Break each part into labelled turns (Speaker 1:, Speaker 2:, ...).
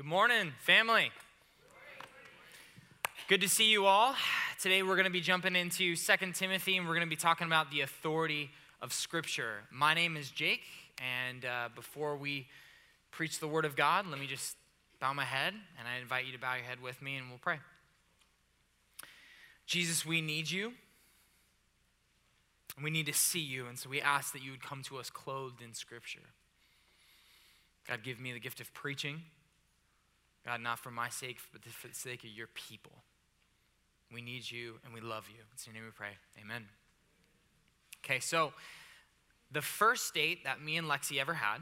Speaker 1: Good morning, family. Good to see you all. Today we're going to be jumping into 2 Timothy and we're going to be talking about the authority of Scripture. My name is Jake, and uh, before we preach the Word of God, let me just bow my head and I invite you to bow your head with me and we'll pray. Jesus, we need you. We need to see you, and so we ask that you would come to us clothed in Scripture. God, give me the gift of preaching. God, not for my sake, but for the sake of your people. We need you and we love you. It's in your name we pray. Amen. Okay, so the first date that me and Lexi ever had,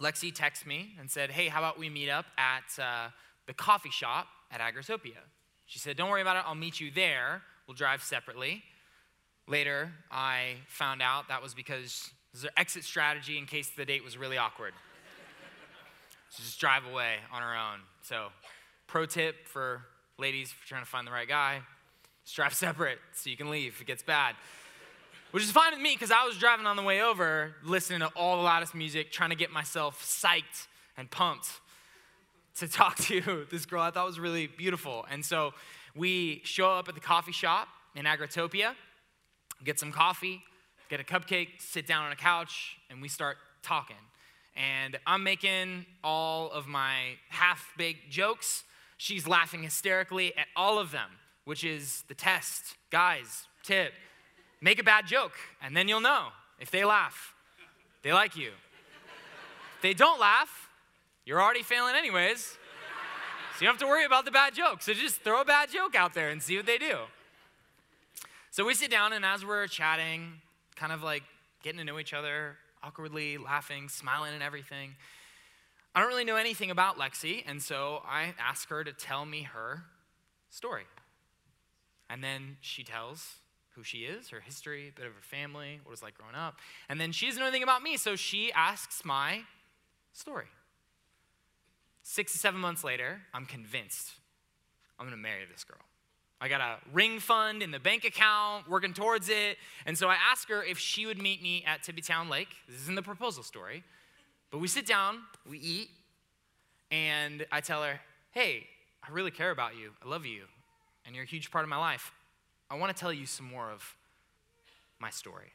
Speaker 1: Lexi texted me and said, Hey, how about we meet up at uh, the coffee shop at Agritopia? She said, Don't worry about it, I'll meet you there. We'll drive separately. Later, I found out that was because there's an exit strategy in case the date was really awkward. So just drive away on her own. So, pro tip for ladies if you're trying to find the right guy, drive separate so you can leave if it gets bad. Which is fine with me because I was driving on the way over, listening to all the loudest music, trying to get myself psyched and pumped to talk to this girl I thought was really beautiful. And so we show up at the coffee shop in Agritopia get some coffee, get a cupcake, sit down on a couch, and we start talking. And I'm making all of my half baked jokes. She's laughing hysterically at all of them, which is the test. Guys, tip make a bad joke, and then you'll know if they laugh. They like you. If they don't laugh, you're already failing anyways. So you don't have to worry about the bad joke. So just throw a bad joke out there and see what they do. So we sit down, and as we're chatting, kind of like getting to know each other, awkwardly laughing, smiling, and everything, I don't really know anything about Lexi, and so I ask her to tell me her story. And then she tells who she is, her history, a bit of her family, what it was like growing up. And then she doesn't know anything about me, so she asks my story. Six to seven months later, I'm convinced I'm gonna marry this girl. I got a ring fund in the bank account, working towards it. And so I asked her if she would meet me at Tempe Town Lake. This isn't the proposal story. But we sit down, we eat, and I tell her, hey, I really care about you. I love you, and you're a huge part of my life. I want to tell you some more of my story.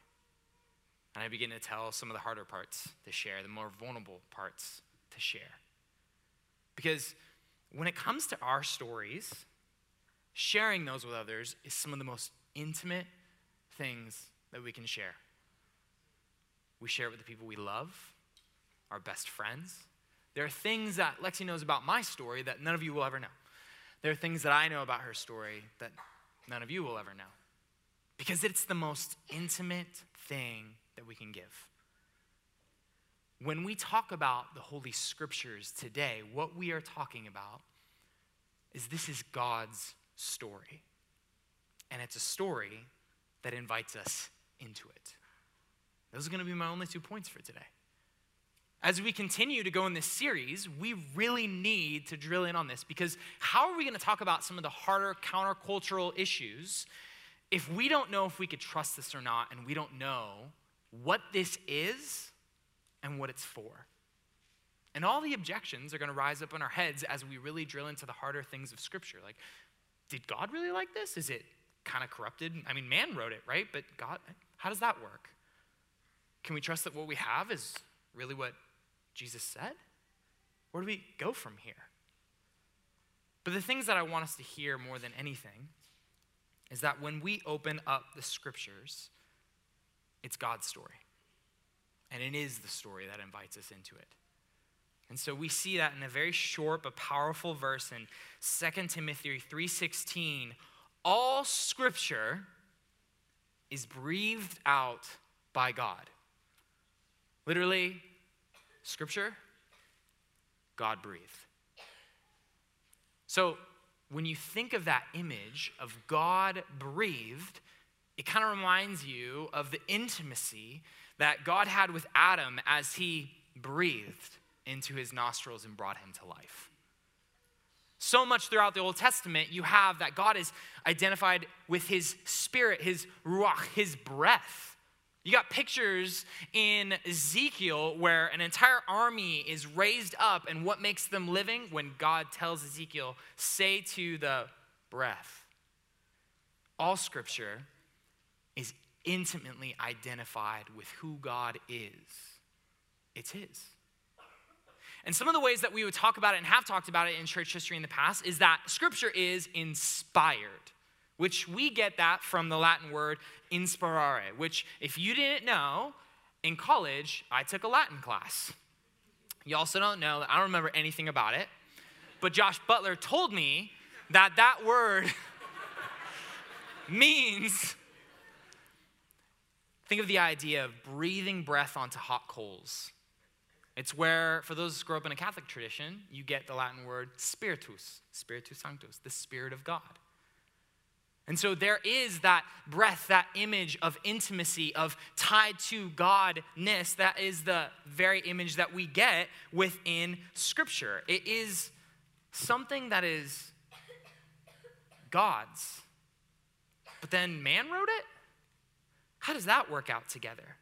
Speaker 1: And I begin to tell some of the harder parts to share, the more vulnerable parts to share. Because when it comes to our stories, sharing those with others is some of the most intimate things that we can share. We share it with the people we love, our best friends. There are things that Lexi knows about my story that none of you will ever know. There are things that I know about her story that none of you will ever know. Because it's the most intimate thing that we can give. When we talk about the Holy Scriptures today, what we are talking about is this is God's story. And it's a story that invites us into it. Those are going to be my only two points for today. As we continue to go in this series, we really need to drill in on this because how are we going to talk about some of the harder countercultural issues if we don't know if we could trust this or not and we don't know what this is and what it's for? And all the objections are going to rise up in our heads as we really drill into the harder things of Scripture. Like, did God really like this? Is it kind of corrupted? I mean, man wrote it, right? But God, how does that work? Can we trust that what we have is really what Jesus said? Where do we go from here? But the things that I want us to hear more than anything is that when we open up the scriptures, it's God's story. And it is the story that invites us into it. And so we see that in a very short but powerful verse in 2 Timothy 3:16, all scripture is breathed out by God. Literally, scripture, God breathed. So when you think of that image of God breathed, it kind of reminds you of the intimacy that God had with Adam as he breathed into his nostrils and brought him to life. So much throughout the Old Testament, you have that God is identified with his spirit, his ruach, his breath. You got pictures in Ezekiel where an entire army is raised up, and what makes them living? When God tells Ezekiel, say to the breath. All scripture is intimately identified with who God is, it's His. And some of the ways that we would talk about it and have talked about it in church history in the past is that scripture is inspired which we get that from the Latin word inspirare, which, if you didn't know, in college, I took a Latin class. You also don't know, I don't remember anything about it, but Josh Butler told me that that word means think of the idea of breathing breath onto hot coals. It's where, for those who grow up in a Catholic tradition, you get the Latin word spiritus, spiritus sanctus, the Spirit of God. And so there is that breath, that image of intimacy, of tied to Godness. That is the very image that we get within Scripture. It is something that is God's. But then man wrote it? How does that work out together?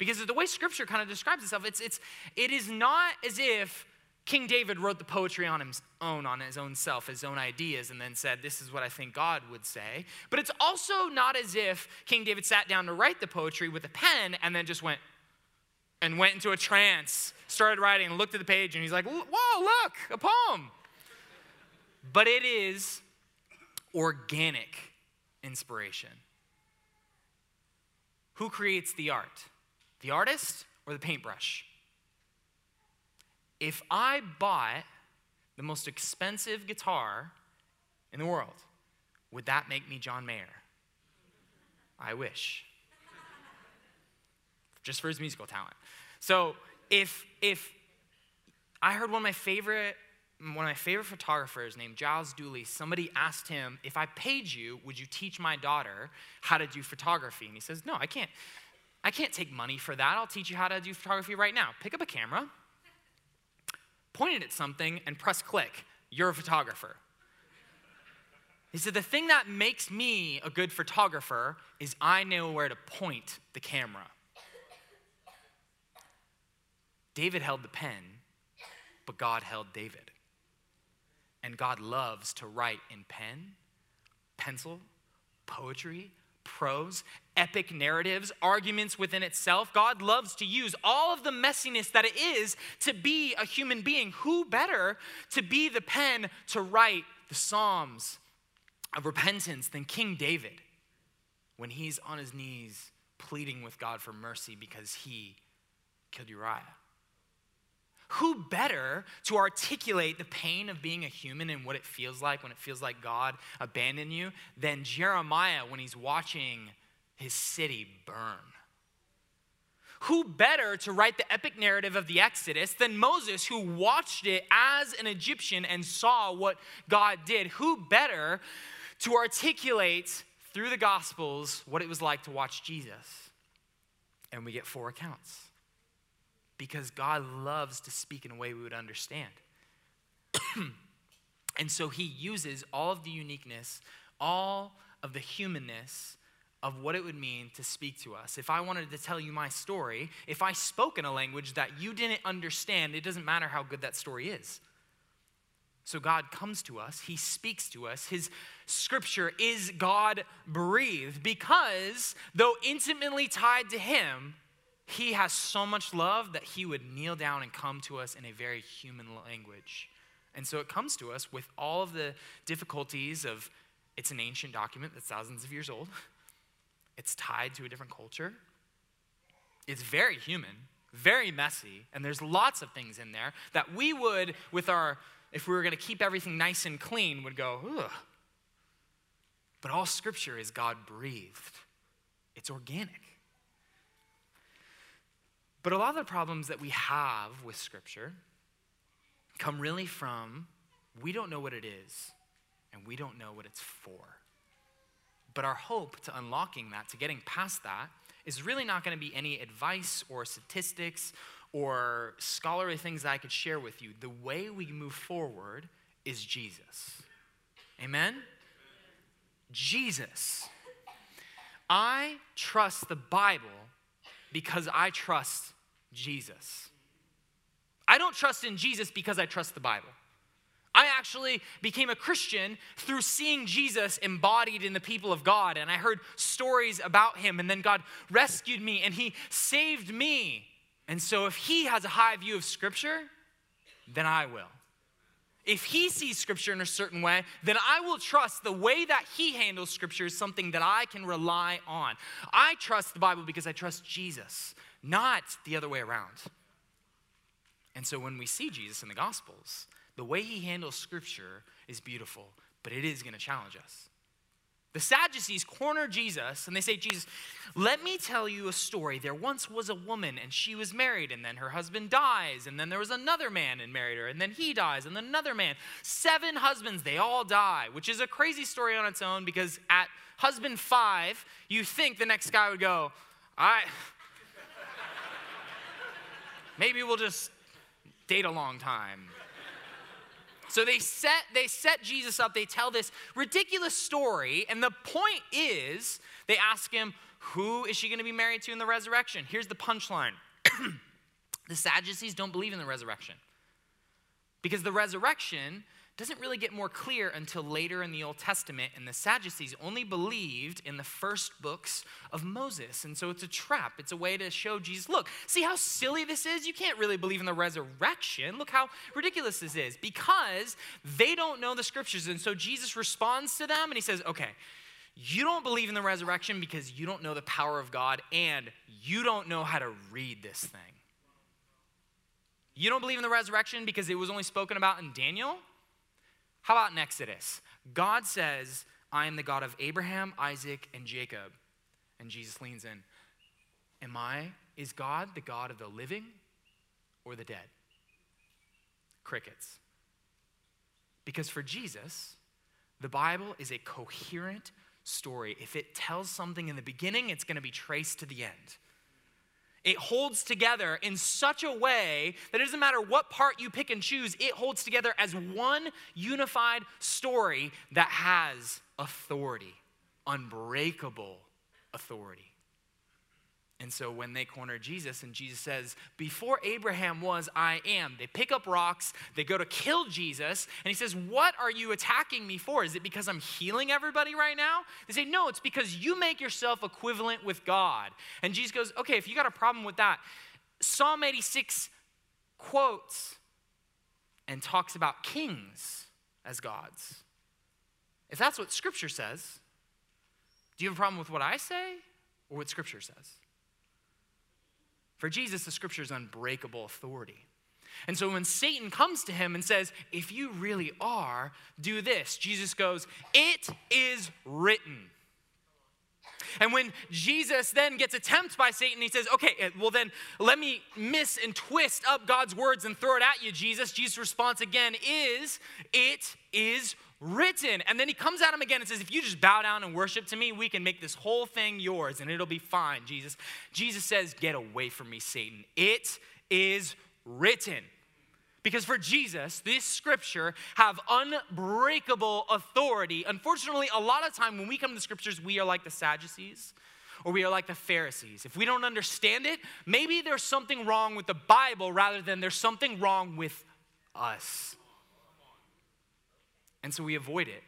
Speaker 1: Because the way Scripture kind of describes itself, it's, it's, it is not as if King David wrote the poetry on his own, on his own self, his own ideas, and then said, This is what I think God would say. But it's also not as if King David sat down to write the poetry with a pen and then just went and went into a trance, started writing, and looked at the page, and he's like, Whoa, look, a poem. But it is organic inspiration. Who creates the art? The artist or the paintbrush? if I bought the most expensive guitar in the world, would that make me John Mayer? I wish. Just for his musical talent. So if if I heard one of my favorite one of my favorite photographers named Giles Dooley, somebody asked him, if I paid you, would you teach my daughter how to do photography? And he says, No, I can't. I can't take money for that. I'll teach you how to do photography right now. Pick up a camera, point it at something, and press click. You're a photographer. He said, The thing that makes me a good photographer is I know where to point the camera. David held the pen, but God held David. And God loves to write in pen, pencil, poetry, prose, epic narratives, arguments within itself. God loves to use all of the messiness that it is to be a human being. Who better to be the pen to write the Psalms of repentance than King David when he's on his knees pleading with God for mercy because he killed Uriah? Who better to articulate the pain of being a human and what it feels like when it feels like God abandoned you than Jeremiah when he's watching his city burn? Who better to write the epic narrative of the Exodus than Moses, who watched it as an Egyptian and saw what God did? Who better to articulate through the Gospels what it was like to watch Jesus? And we get four accounts because God loves to speak in a way we would understand. and so he uses all of the uniqueness, all of the humanness of what it would mean to speak to us. If I wanted to tell you my story, if I spoke in a language that you didn't understand, it doesn't matter how good that story is. So God comes to us, He speaks to us. His scripture is God breathed because, though intimately tied to Him, he has so much love that he would kneel down and come to us in a very human language. And so it comes to us with all of the difficulties of it's an ancient document that's thousands of years old. It's tied to a different culture. It's very human, very messy, and there's lots of things in there that we would, with our, if we were going to keep everything nice and clean, would go, ugh. But all scripture is God breathed, it's organic. But a lot of the problems that we have with Scripture come really from we don't know what it is and we don't know what it's for. But our hope to unlocking that, to getting past that, is really not going to be any advice or statistics or scholarly things that I could share with you. The way we move forward is Jesus. Amen? Jesus. I trust the Bible because I trust Jesus. I don't trust in Jesus because I trust the Bible. I actually became a Christian through seeing Jesus embodied in the people of God. And I heard stories about him. And then God rescued me and he saved me. And so if he has a high view of Scripture, then I will. If he sees Scripture in a certain way, then I will trust the way that he handles Scripture is something that I can rely on. I trust the Bible because I trust Jesus, not the other way around. And so when we see Jesus in the Gospels, the way he handles scripture is beautiful, but it is going to challenge us. The Sadducees corner Jesus and they say, Jesus, let me tell you a story. There once was a woman and she was married, and then her husband dies, and then there was another man and married her, and then he dies, and then another man. Seven husbands, they all die, which is a crazy story on its own because at husband five, you think the next guy would go, I. Maybe we'll just date a long time. So they set, they set Jesus up, they tell this ridiculous story, and the point is they ask him, Who is she going to be married to in the resurrection? Here's the punchline the Sadducees don't believe in the resurrection. Because the resurrection doesn't really get more clear until later in the Old Testament, and the Sadducees only believed in the first books of Moses. And so it's a trap. It's a way to show Jesus, look, see how silly this is? You can't really believe in the resurrection. Look how ridiculous this is because they don't know the scriptures. And so Jesus responds to them and he says, okay, you don't believe in the resurrection because you don't know the power of God and you don't know how to read this thing. You don't believe in the resurrection because it was only spoken about in Daniel? How about in Exodus? God says, I am the God of Abraham, Isaac, and Jacob. And Jesus leans in. Am I, is God the God of the living or the dead? Crickets. Because for Jesus, the Bible is a coherent story. If it tells something in the beginning, it's going to be traced to the end. It holds together in such a way that it doesn't matter what part you pick and choose, it holds together as one unified story that has authority, unbreakable authority. And so when they corner Jesus and Jesus says, Before Abraham was, I am, they pick up rocks, they go to kill Jesus, and he says, What are you attacking me for? Is it because I'm healing everybody right now? They say, No, it's because you make yourself equivalent with God. And Jesus goes, Okay, if you got a problem with that, Psalm 86 quotes and talks about kings as gods. If that's what Scripture says, do you have a problem with what I say or what Scripture says? For Jesus, the scripture is unbreakable authority. And so when Satan comes to him and says, If you really are, do this, Jesus goes, It is written. And when Jesus then gets attempted by Satan, he says, Okay, eh, well then let me miss and twist up God's words and throw it at you, Jesus. Jesus' response again is, It is written. And then he comes at him again and says, If you just bow down and worship to me, we can make this whole thing yours and it'll be fine, Jesus. Jesus says, Get away from me, Satan. It is written. Because for Jesus, this scripture have unbreakable authority. Unfortunately, a lot of time when we come to scriptures, we are like the Sadducees or we are like the Pharisees. If we don't understand it, maybe there's something wrong with the Bible rather than there's something wrong with us. And so we avoid it,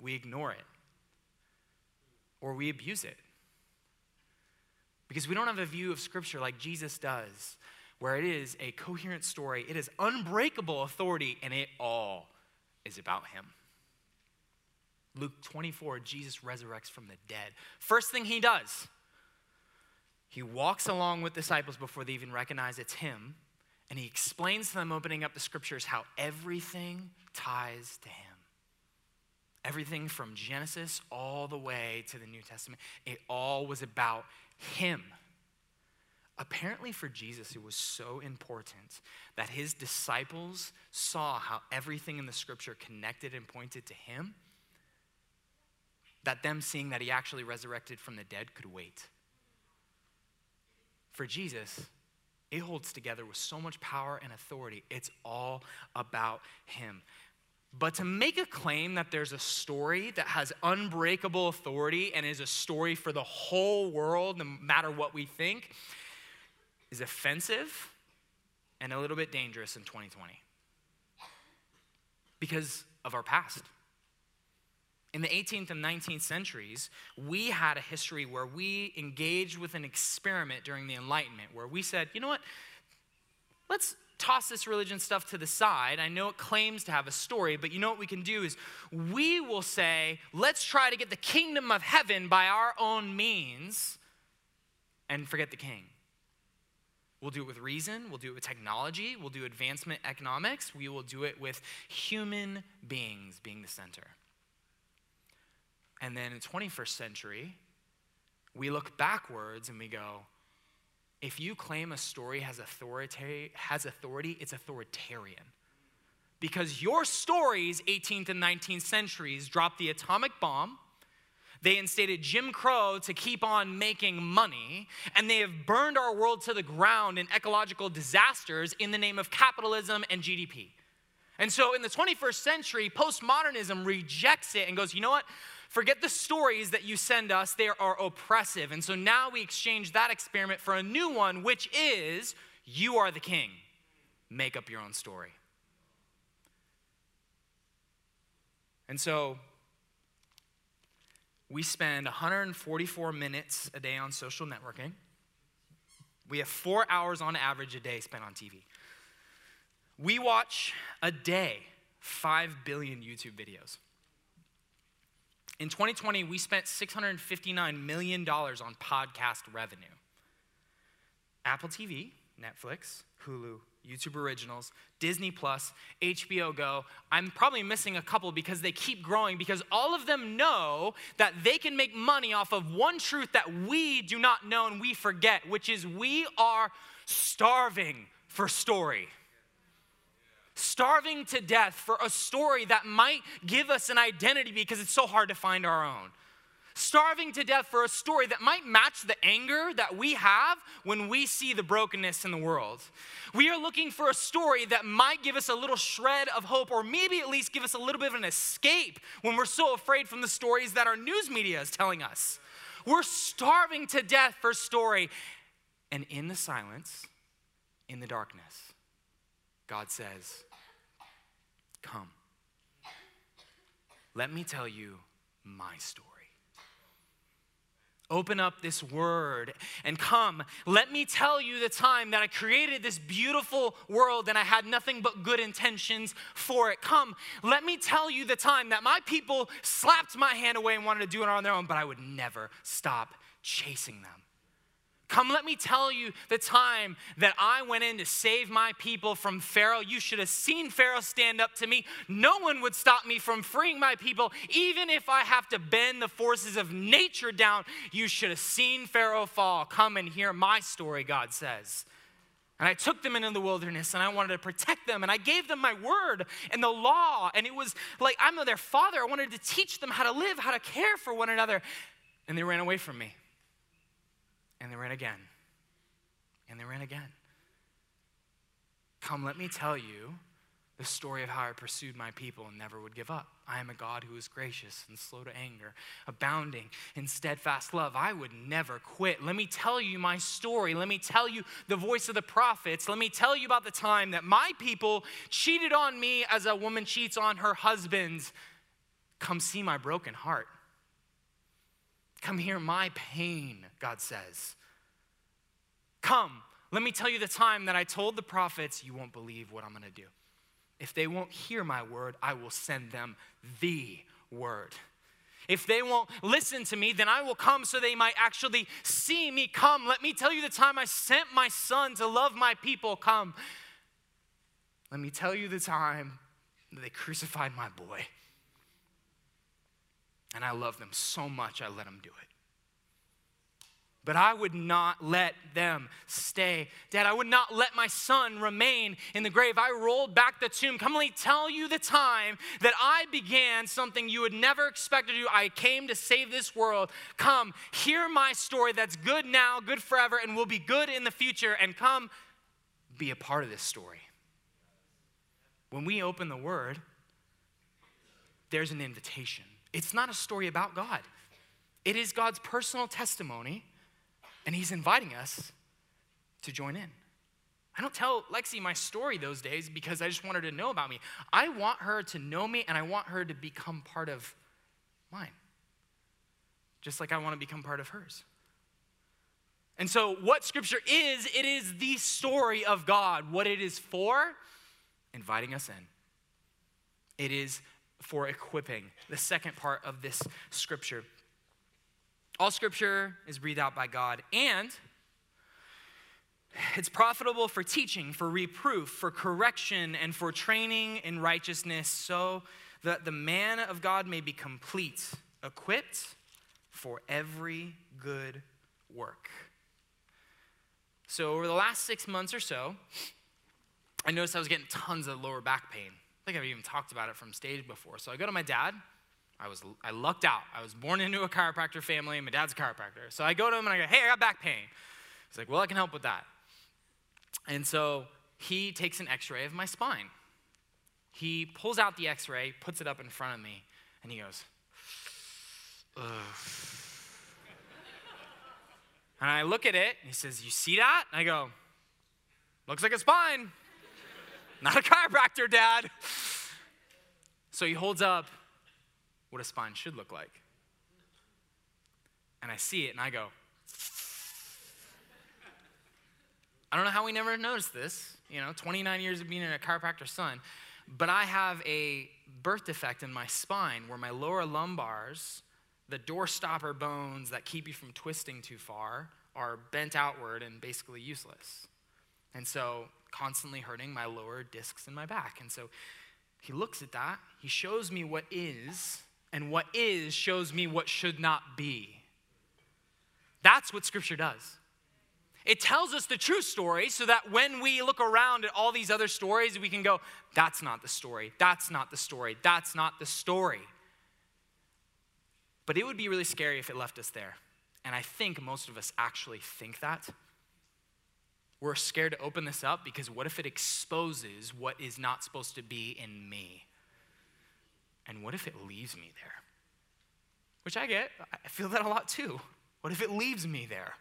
Speaker 1: we ignore it, or we abuse it. Because we don't have a view of Scripture like Jesus does, where it is a coherent story, it is unbreakable authority, and it all is about Him. Luke 24, Jesus resurrects from the dead. First thing he does, he walks along with disciples before they even recognize it's him, and he explains to them, opening up the scriptures, how everything ties to him. Everything from Genesis all the way to the New Testament, it all was about him. Apparently, for Jesus, it was so important that his disciples saw how everything in the scripture connected and pointed to him, that them seeing that he actually resurrected from the dead could wait. For Jesus, it holds together with so much power and authority. It's all about him. But to make a claim that there's a story that has unbreakable authority and is a story for the whole world, no matter what we think, is offensive and a little bit dangerous in 2020 because of our past. In the 18th and 19th centuries, we had a history where we engaged with an experiment during the Enlightenment, where we said, you know what, let's toss this religion stuff to the side. I know it claims to have a story, but you know what we can do is we will say, let's try to get the kingdom of heaven by our own means and forget the king. We'll do it with reason, we'll do it with technology, we'll do advancement economics, we will do it with human beings being the center. And then in the 21st century, we look backwards and we go, if you claim a story has authority, has authority, it's authoritarian. Because your stories, 18th and 19th centuries, dropped the atomic bomb, they instated Jim Crow to keep on making money, and they have burned our world to the ground in ecological disasters in the name of capitalism and GDP. And so in the 21st century, postmodernism rejects it and goes, you know what? Forget the stories that you send us, they are oppressive. And so now we exchange that experiment for a new one, which is you are the king. Make up your own story. And so we spend 144 minutes a day on social networking. We have four hours on average a day spent on TV. We watch a day 5 billion YouTube videos. In 2020, we spent $659 million on podcast revenue. Apple TV, Netflix, Hulu, YouTube Originals, Disney Plus, HBO Go. I'm probably missing a couple because they keep growing because all of them know that they can make money off of one truth that we do not know and we forget, which is we are starving for story starving to death for a story that might give us an identity because it's so hard to find our own. Starving to death for a story that might match the anger that we have when we see the brokenness in the world. We are looking for a story that might give us a little shred of hope, or maybe at least give us a little bit of an escape when we're so afraid from the stories that our news media is telling us. We're starving to death for a story. And in the silence, in the darkness, God says, Come. Let me tell you my story. Open up this word and come. Let me tell you the time that I created this beautiful world and I had nothing but good intentions for it. Come, let me tell you the time that my people slapped my hand away and wanted to do it on their own, but I would never stop chasing them. Come, let me tell you the time that I went in to save my people from Pharaoh. You should have seen Pharaoh stand up to me. No one would stop me from freeing my people, even if I have to bend the forces of nature down. You should have seen Pharaoh fall. Come and hear my story, God says. And I took them into the wilderness and I wanted to protect them and I gave them my word and the law. And it was like I'm their father. I wanted to teach them how to live, how to care for one another. And they ran away from me. And they ran again. And they ran again. Come, let me tell you the story of how I pursued my people and never would give up. I am a God who is gracious and slow to anger, abounding in steadfast love. I would never quit. Let me tell you my story. Let me tell you the voice of the prophets. Let me tell you about the time that my people cheated on me as a woman cheats on her husband. Come see my broken heart. Come hear my pain, God says. Come, let me tell you the time that I told the prophets, you won't believe what I'm gonna do. If they won't hear my word, I will send them the word. If they won't listen to me, then I will come so they might actually see me come. Let me tell you the time I sent my son to love my people. Come. Let me tell you the time that they crucified my boy. And I love them so much, I let them do it. But I would not let them stay dead. I would not let my son remain in the grave. I rolled back the tomb. Come, let me tell you the time that I began something you would never expect to do. I came to save this world. Come, hear my story that's good now, good forever, and will be good in the future. And come, be a part of this story. When we open the word, there's an invitation. It's not a story about God, it is God's personal testimony, and He's inviting us to join in. I don't tell Lexi my story those days because I just want her to know about me. I want her to know me and I want her to become part of mine, just like I want to become part of hers. And so, what Scripture is, it is the story of God. What it is for, inviting us in. It is for equipping, the second part of this Scripture. All Scripture is breathed out by God, and it's profitable for teaching, for reproof, for correction, and for training in righteousness, so that the man of God may be complete, equipped for every good work. So, over the last six months or so, I noticed I was getting tons of lower back pain. I think I've even talked about it from stage before. So, I go to my dad. I, was, I lucked out. I was born into a chiropractor family, my dad's a chiropractor. So, I go to him and I go, Hey, I got back pain. He's like, Well, I can help with that. And so, he takes an x ray of my spine. He pulls out the x ray, puts it up in front of me, and he goes, Ugh. And I look at it, and he says, You see that? And I go, Looks like a spine. Not a chiropractor, Dad. So he holds up what a spine should look like. And I see it, and I go, I don't know how we never noticed this, you know, 29 years of being a chiropractor's son, but I have a birth defect in my spine where my lower lumbars the door stopper bones that keep you from twisting too far are bent outward and basically useless. And so, constantly hurting my lower discs in my back. And so, he looks at that, he shows me what is, and what is shows me what should not be. That's what Scripture does. It tells us the true story so that when we look around at all these other stories, we can go, that's not the story, that's not the story, that's not the story. But it would be really scary if it left us there. And I think most of us actually think that. We're scared to open this up because what if it exposes what is not supposed to be in me? And what if it leaves me there? Which I get. I feel that a lot too. What if it leaves me there?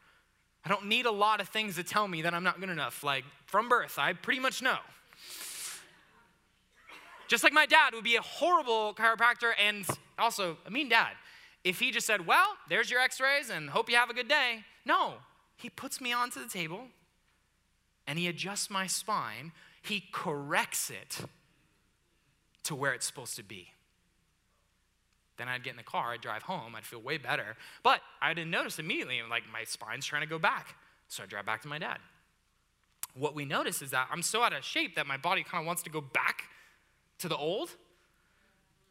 Speaker 1: I don't need a lot of things to tell me that I'm not good enough. Like from birth, I pretty much know. Just like my dad would be a horrible chiropractor and also a mean dad if he just said, Well, there's your x rays and hope you have a good day. No, he puts me onto the table and he adjusts my spine, he corrects it to where it's supposed to be. Then I'd get in the car, I'd drive home, I'd feel way better. But I didn't notice immediately, like my spine's trying to go back. So I drive back to my dad. What we notice is that I'm so out of shape that my body kind of wants to go back to the old.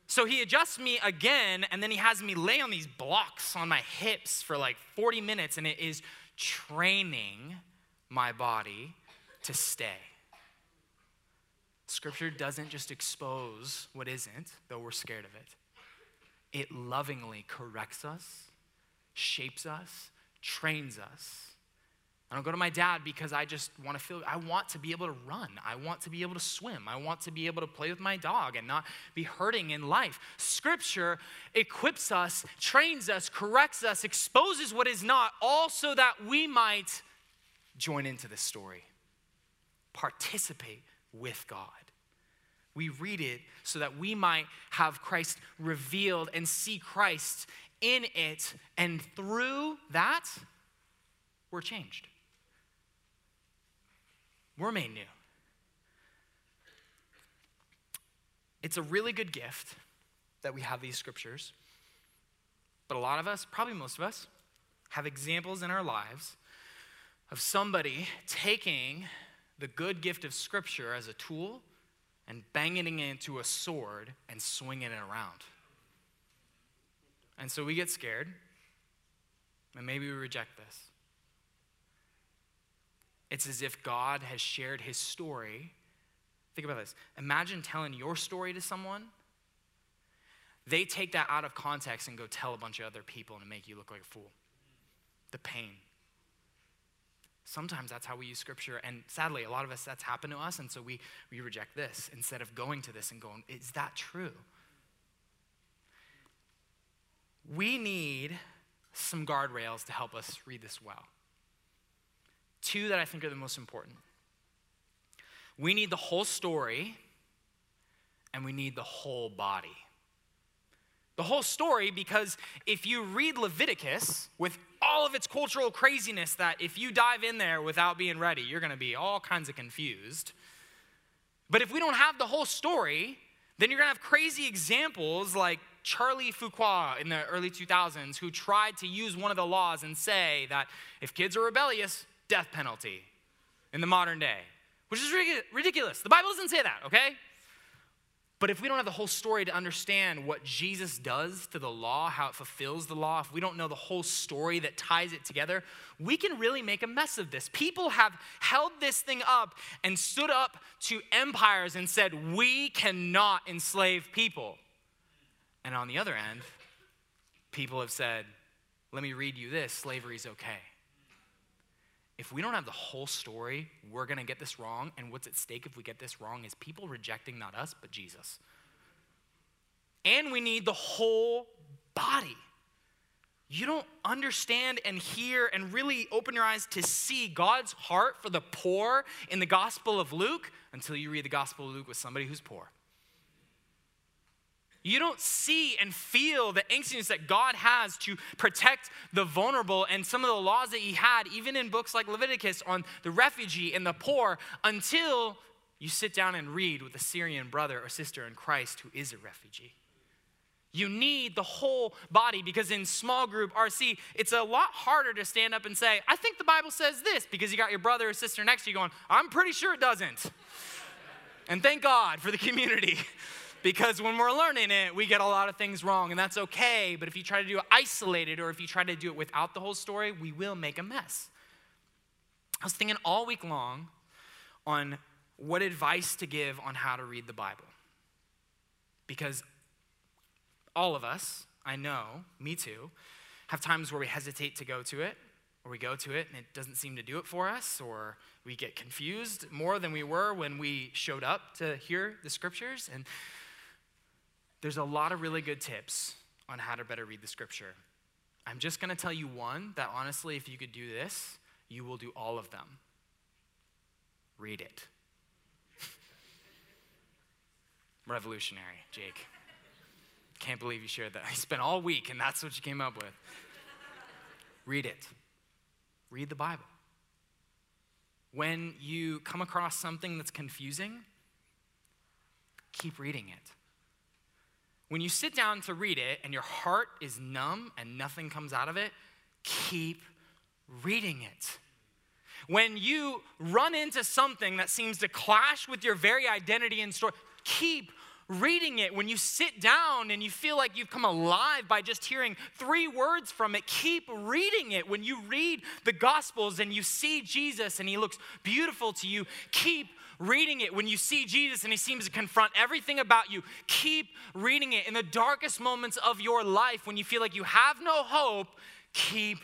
Speaker 1: So he adjusts me again, and then he has me lay on these blocks on my hips for like 40 minutes, and it is training my body to stay. Scripture doesn't just expose what isn't, though we're scared of it. It lovingly corrects us, shapes us, trains us I don't go to my dad because I just want to feel, I want to be able to run. I want to be able to swim. I want to be able to play with my dog and not be hurting in life. Scripture equips us, trains us, corrects us, exposes what is not, all so that we might join into the story, participate with God. We read it so that we might have Christ revealed and see Christ in it, and through that, we're changed. We're made new. It's a really good gift that we have these scriptures. But a lot of us, probably most of us, have examples in our lives of somebody taking the good gift of scripture as a tool and banging it into a sword and swinging it around. And so we get scared, and maybe we reject this. It's as if God has shared his story. Think about this. Imagine telling your story to someone. They take that out of context and go tell a bunch of other people and make you look like a fool. The pain. Sometimes that's how we use scripture, and sadly, a lot of us that's happened to us, and so we, we reject this instead of going to this and going, Is that true? we need some guardrails to help us read this well. Two that I think are the most important. We need the whole story, and we need the whole body. The whole story, because if you read Leviticus with all of its cultural craziness, that if you dive in there without being ready, you're gonna be all kinds of confused. But if we don't have the whole story, then you're gonna have crazy examples like Charlie Fuqua in the early 2000s, who tried to use one of the laws and say that if kids are rebellious, death penalty in the modern day, which is ridiculous. The Bible doesn't say that, okay? But if we don't have the whole story to understand what Jesus does to the law, how it fulfills the law, if we don't know the whole story that ties it together, we can really make a mess of this. People have held this thing up and stood up to empires and said, We cannot enslave people. And on the other end, people have said, Let me read you this slavery is okay if we don't have the whole story, we're going to get this wrong. And what's at stake if we get this wrong is people rejecting not us, but Jesus. And we need the whole body. You don't understand and hear and really open your eyes to see God's heart for the poor in the Gospel of Luke until you read the Gospel of Luke with somebody who's poor. You don't see and feel the angstiness that God has to protect the vulnerable and some of the laws that He had, even in books like Leviticus, on the refugee and the poor, until you sit down and read with a Syrian brother or sister in Christ who is a refugee. You need the whole body because in small group RC, it's a lot harder to stand up and say, I think the Bible says this, because you got your brother or sister next to you going, I'm pretty sure it doesn't. and thank God for the community because when we're learning it, we get a lot of things wrong, and that's okay. But if you try to do it isolated or if you try to do it without the whole story, we will make a mess. I was thinking all week long on what advice to give on how to read the Bible. Because all of us, I know, me too, have times where we hesitate to go to it, or we go to it and it doesn't seem to do it for us, or we get confused more than we were when we showed up to hear the scriptures. And there's a lot of really good tips on how to better read the scripture. I'm just going to tell you one that honestly, if you could do this, you will do all of them. Read it. Revolutionary, Jake. Can't believe you shared that. I spent all week and that's what you came up with. Read it. Read the Bible. When you come across something that's confusing, keep reading it. When you sit down to read it and your heart is numb and nothing comes out of it, keep reading it. When you run into something that seems to clash with your very identity and story, keep reading it. When you sit down and you feel like you've come alive by just hearing three words from it, keep reading it. When you read the Gospels and you see Jesus and he looks beautiful to you, keep reading it. When you see Jesus and he seems to confront everything about you, keep reading it. In the darkest moments of your life, when you feel like you have no hope, keep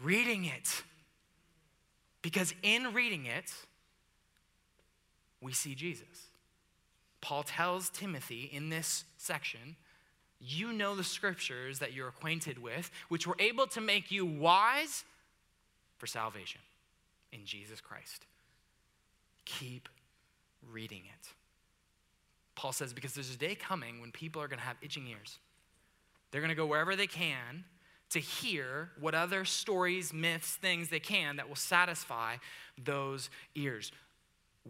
Speaker 1: reading it. Because in reading it, we see Jesus. Paul tells Timothy in this section, you know the scriptures that you're acquainted with, which were able to make you wise for salvation in Jesus Christ. Keep reading it. Paul says, because there's a day coming when people are going to have itching ears. They're going to go wherever they can to hear what other stories, myths, things they can that will satisfy those ears.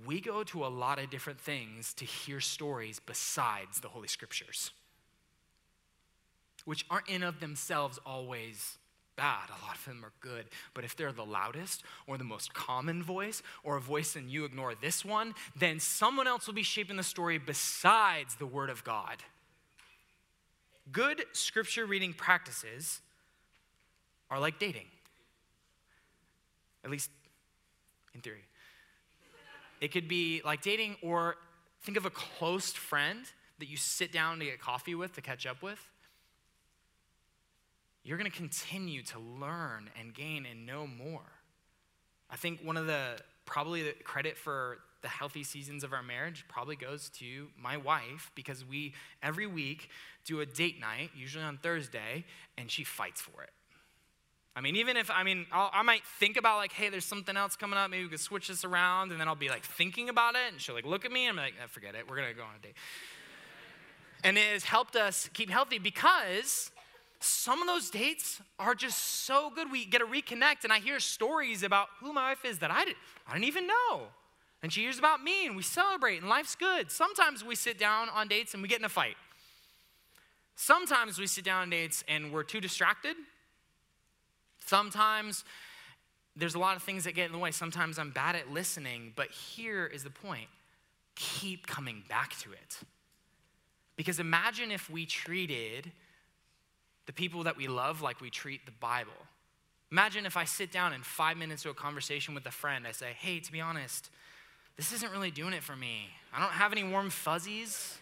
Speaker 1: We go to a lot of different things to hear stories besides the Holy Scriptures, which aren't in of themselves always bad. A lot of them are good. But if they're the loudest or the most common voice or a voice and you ignore this one, then someone else will be shaping the story besides the Word of God. Good scripture reading practices are like dating, at least in theory. It could be like dating, or think of a close friend that you sit down to get coffee with, to catch up with you're going to continue to learn and gain and know more. I think one of the probably the credit for the healthy seasons of our marriage probably goes to my wife because we every week do a date night, usually on Thursday, and she fights for it. I mean, even if, I mean, I'll, i might think about like, hey, there's something else coming up. Maybe we could switch this around. And then I'll be like thinking about it. And she'll like look at me and I'm like, oh, forget it. We're going to go on a date. and it has helped us keep healthy because some of those dates are just so good. We get to reconnect. And I hear stories about who my wife is that I, didn't, I didn't even know. And she hears about me and we celebrate and life's good. Sometimes we sit down on dates and we get in a fight. Sometimes we sit down on dates and we're too distracted Sometimes there's a lot of things that get in the way. Sometimes I'm bad at listening, but here is the point keep coming back to it. Because imagine if we treated the people that we love like we treat the Bible. Imagine if I sit down in five minutes to a conversation with a friend, I say, hey, to be honest, this isn't really doing it for me. I don't have any warm fuzzies.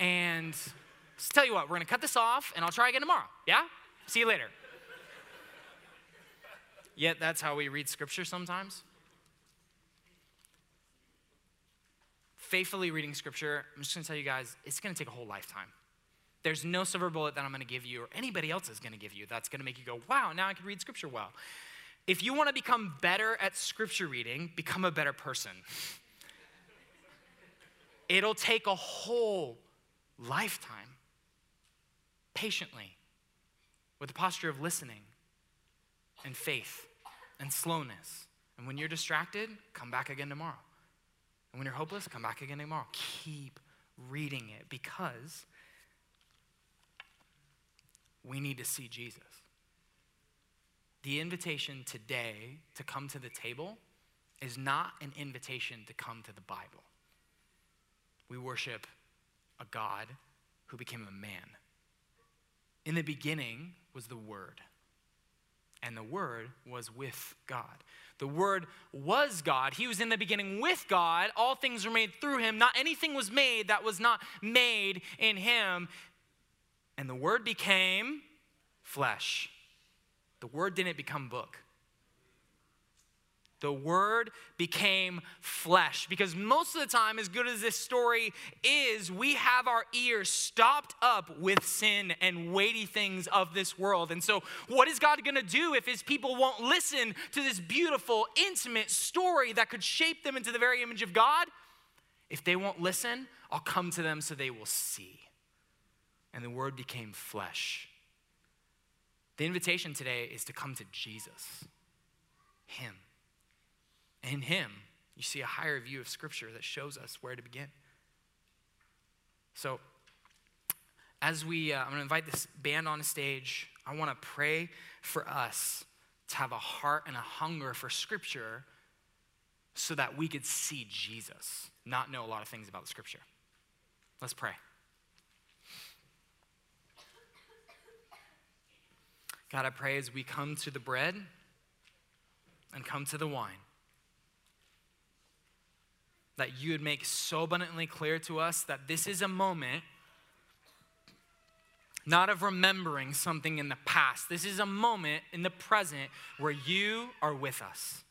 Speaker 1: and tell you what, we're gonna cut this off and I'll try again tomorrow. Yeah? See you later. Yet that's how we read scripture sometimes. Faithfully reading scripture, I'm just gonna tell you guys, it's gonna take a whole lifetime. There's no silver bullet that I'm gonna give you or anybody else is gonna give you that's gonna make you go, wow, now I can read scripture well. If you wanna become better at scripture reading, become a better person. It'll take a whole lifetime, patiently, with the posture of listening and faith and slowness. And when you're distracted, come back again tomorrow. And when you're hopeless, come back again tomorrow. Keep reading it because we need to see Jesus. The invitation today to come to the table is not an invitation to come to the Bible. We worship a God who became a man. In the beginning was the Word and the Word was with God. The Word was God. He was in the beginning with God. All things were made through him. Not anything was made that was not made in him. And the Word became flesh. The Word didn't become book. The Word became flesh. Because most of the time, as good as this story is, we have our ears stopped up with sin and weighty things of this world. And so, what is God going to do if His people won't listen to this beautiful, intimate story that could shape them into the very image of God? If they won't listen, I'll come to them so they will see. And the Word became flesh. The invitation today is to come to Jesus, Him. In Him, you see a higher view of Scripture that shows us where to begin. So, as we, uh, I'm going to invite this band on stage. I want to pray for us to have a heart and a hunger for Scripture so that we could see Jesus, not know a lot of things about the Scripture. Let's pray. God, I pray as we come to the bread and come to the wine that you would make so abundantly clear to us that this is a moment not of remembering something in the past. This is a moment in the present where you are with us.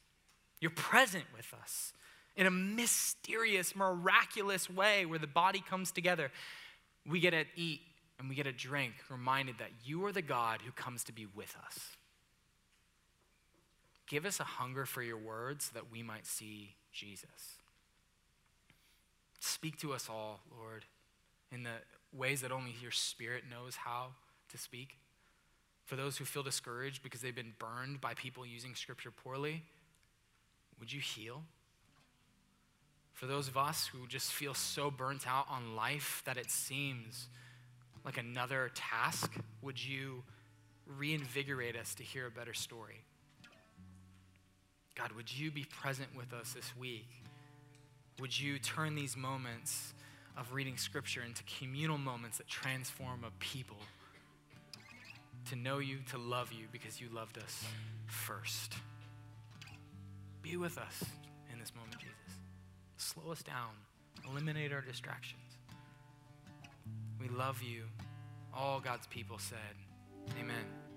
Speaker 1: You're present with us in a mysterious, miraculous way where the body comes together. We get to eat and we get a drink, reminded that you are the God who comes to be with us. Give us a hunger for your words so that we might see Jesus. Speak to us all, Lord, in the ways that only your Spirit knows how to speak. For those who feel discouraged because they've been burned by people using Scripture poorly, would you heal? For those of us who just feel so burnt out on life that it seems like another task, would you reinvigorate us to hear a better story? God, would you be present with us this week? Would you turn these moments of reading scripture into communal moments that transform a people to know you, to love you because you loved us first? Be with us in this moment, Jesus. Slow us down, eliminate our distractions. We love you. All God's people said, Amen.